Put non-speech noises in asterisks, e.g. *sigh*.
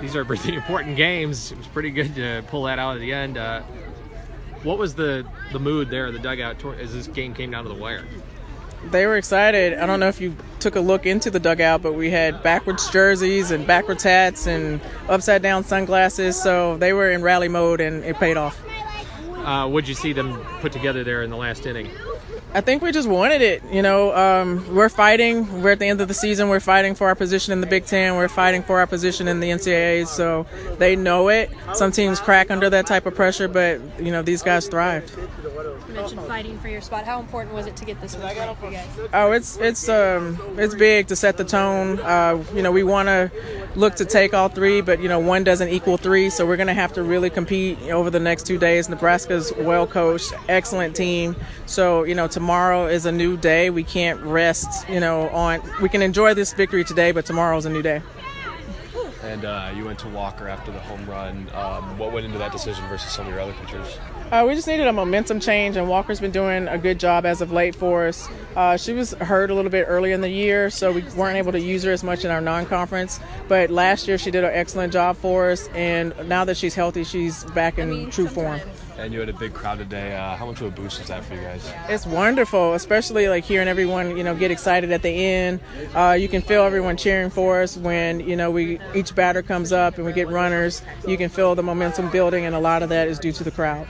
These are pretty *laughs* important games. It was pretty good to pull that out at the end. Uh, what was the the mood there in the dugout as this game came down to the wire? They were excited. I don't know if you took a look into the dugout, but we had backwards jerseys and backwards hats and upside down sunglasses. So they were in rally mode, and it paid off. Uh, what'd you see them put together there in the last inning? I think we just wanted it. You know, um, we're fighting. We're at the end of the season. We're fighting for our position in the Big Ten. We're fighting for our position in the NCAA. So they know it. Some teams crack under that type of pressure, but you know these guys thrived. You mentioned fighting for your spot. How important was it to get this win for you guys? Oh, it's it's um it's big to set the tone. Uh, you know, we want to look to take all three, but you know one doesn't equal three, so we're going to have to really compete over the next two days. Nebraska's well coached, excellent team. So you know tomorrow is a new day. We can't rest. You know on we can enjoy this victory today, but tomorrow's a new day. And uh, you went to Walker after the home run. Um, what went into that decision versus some of your other pitchers? Uh, we just needed a momentum change, and Walker's been doing a good job as of late for us. Uh, she was hurt a little bit earlier in the year, so we weren't able to use her as much in our non-conference. But last year, she did an excellent job for us, and now that she's healthy, she's back in I mean, true form. And you had a big crowd today. Uh, how much of a boost is that for you guys? It's wonderful, especially like hearing everyone, you know, get excited at the end. Uh, you can feel everyone cheering for us when you know we each batter comes up and we get runners. You can feel the momentum building, and a lot of that is due to the crowd.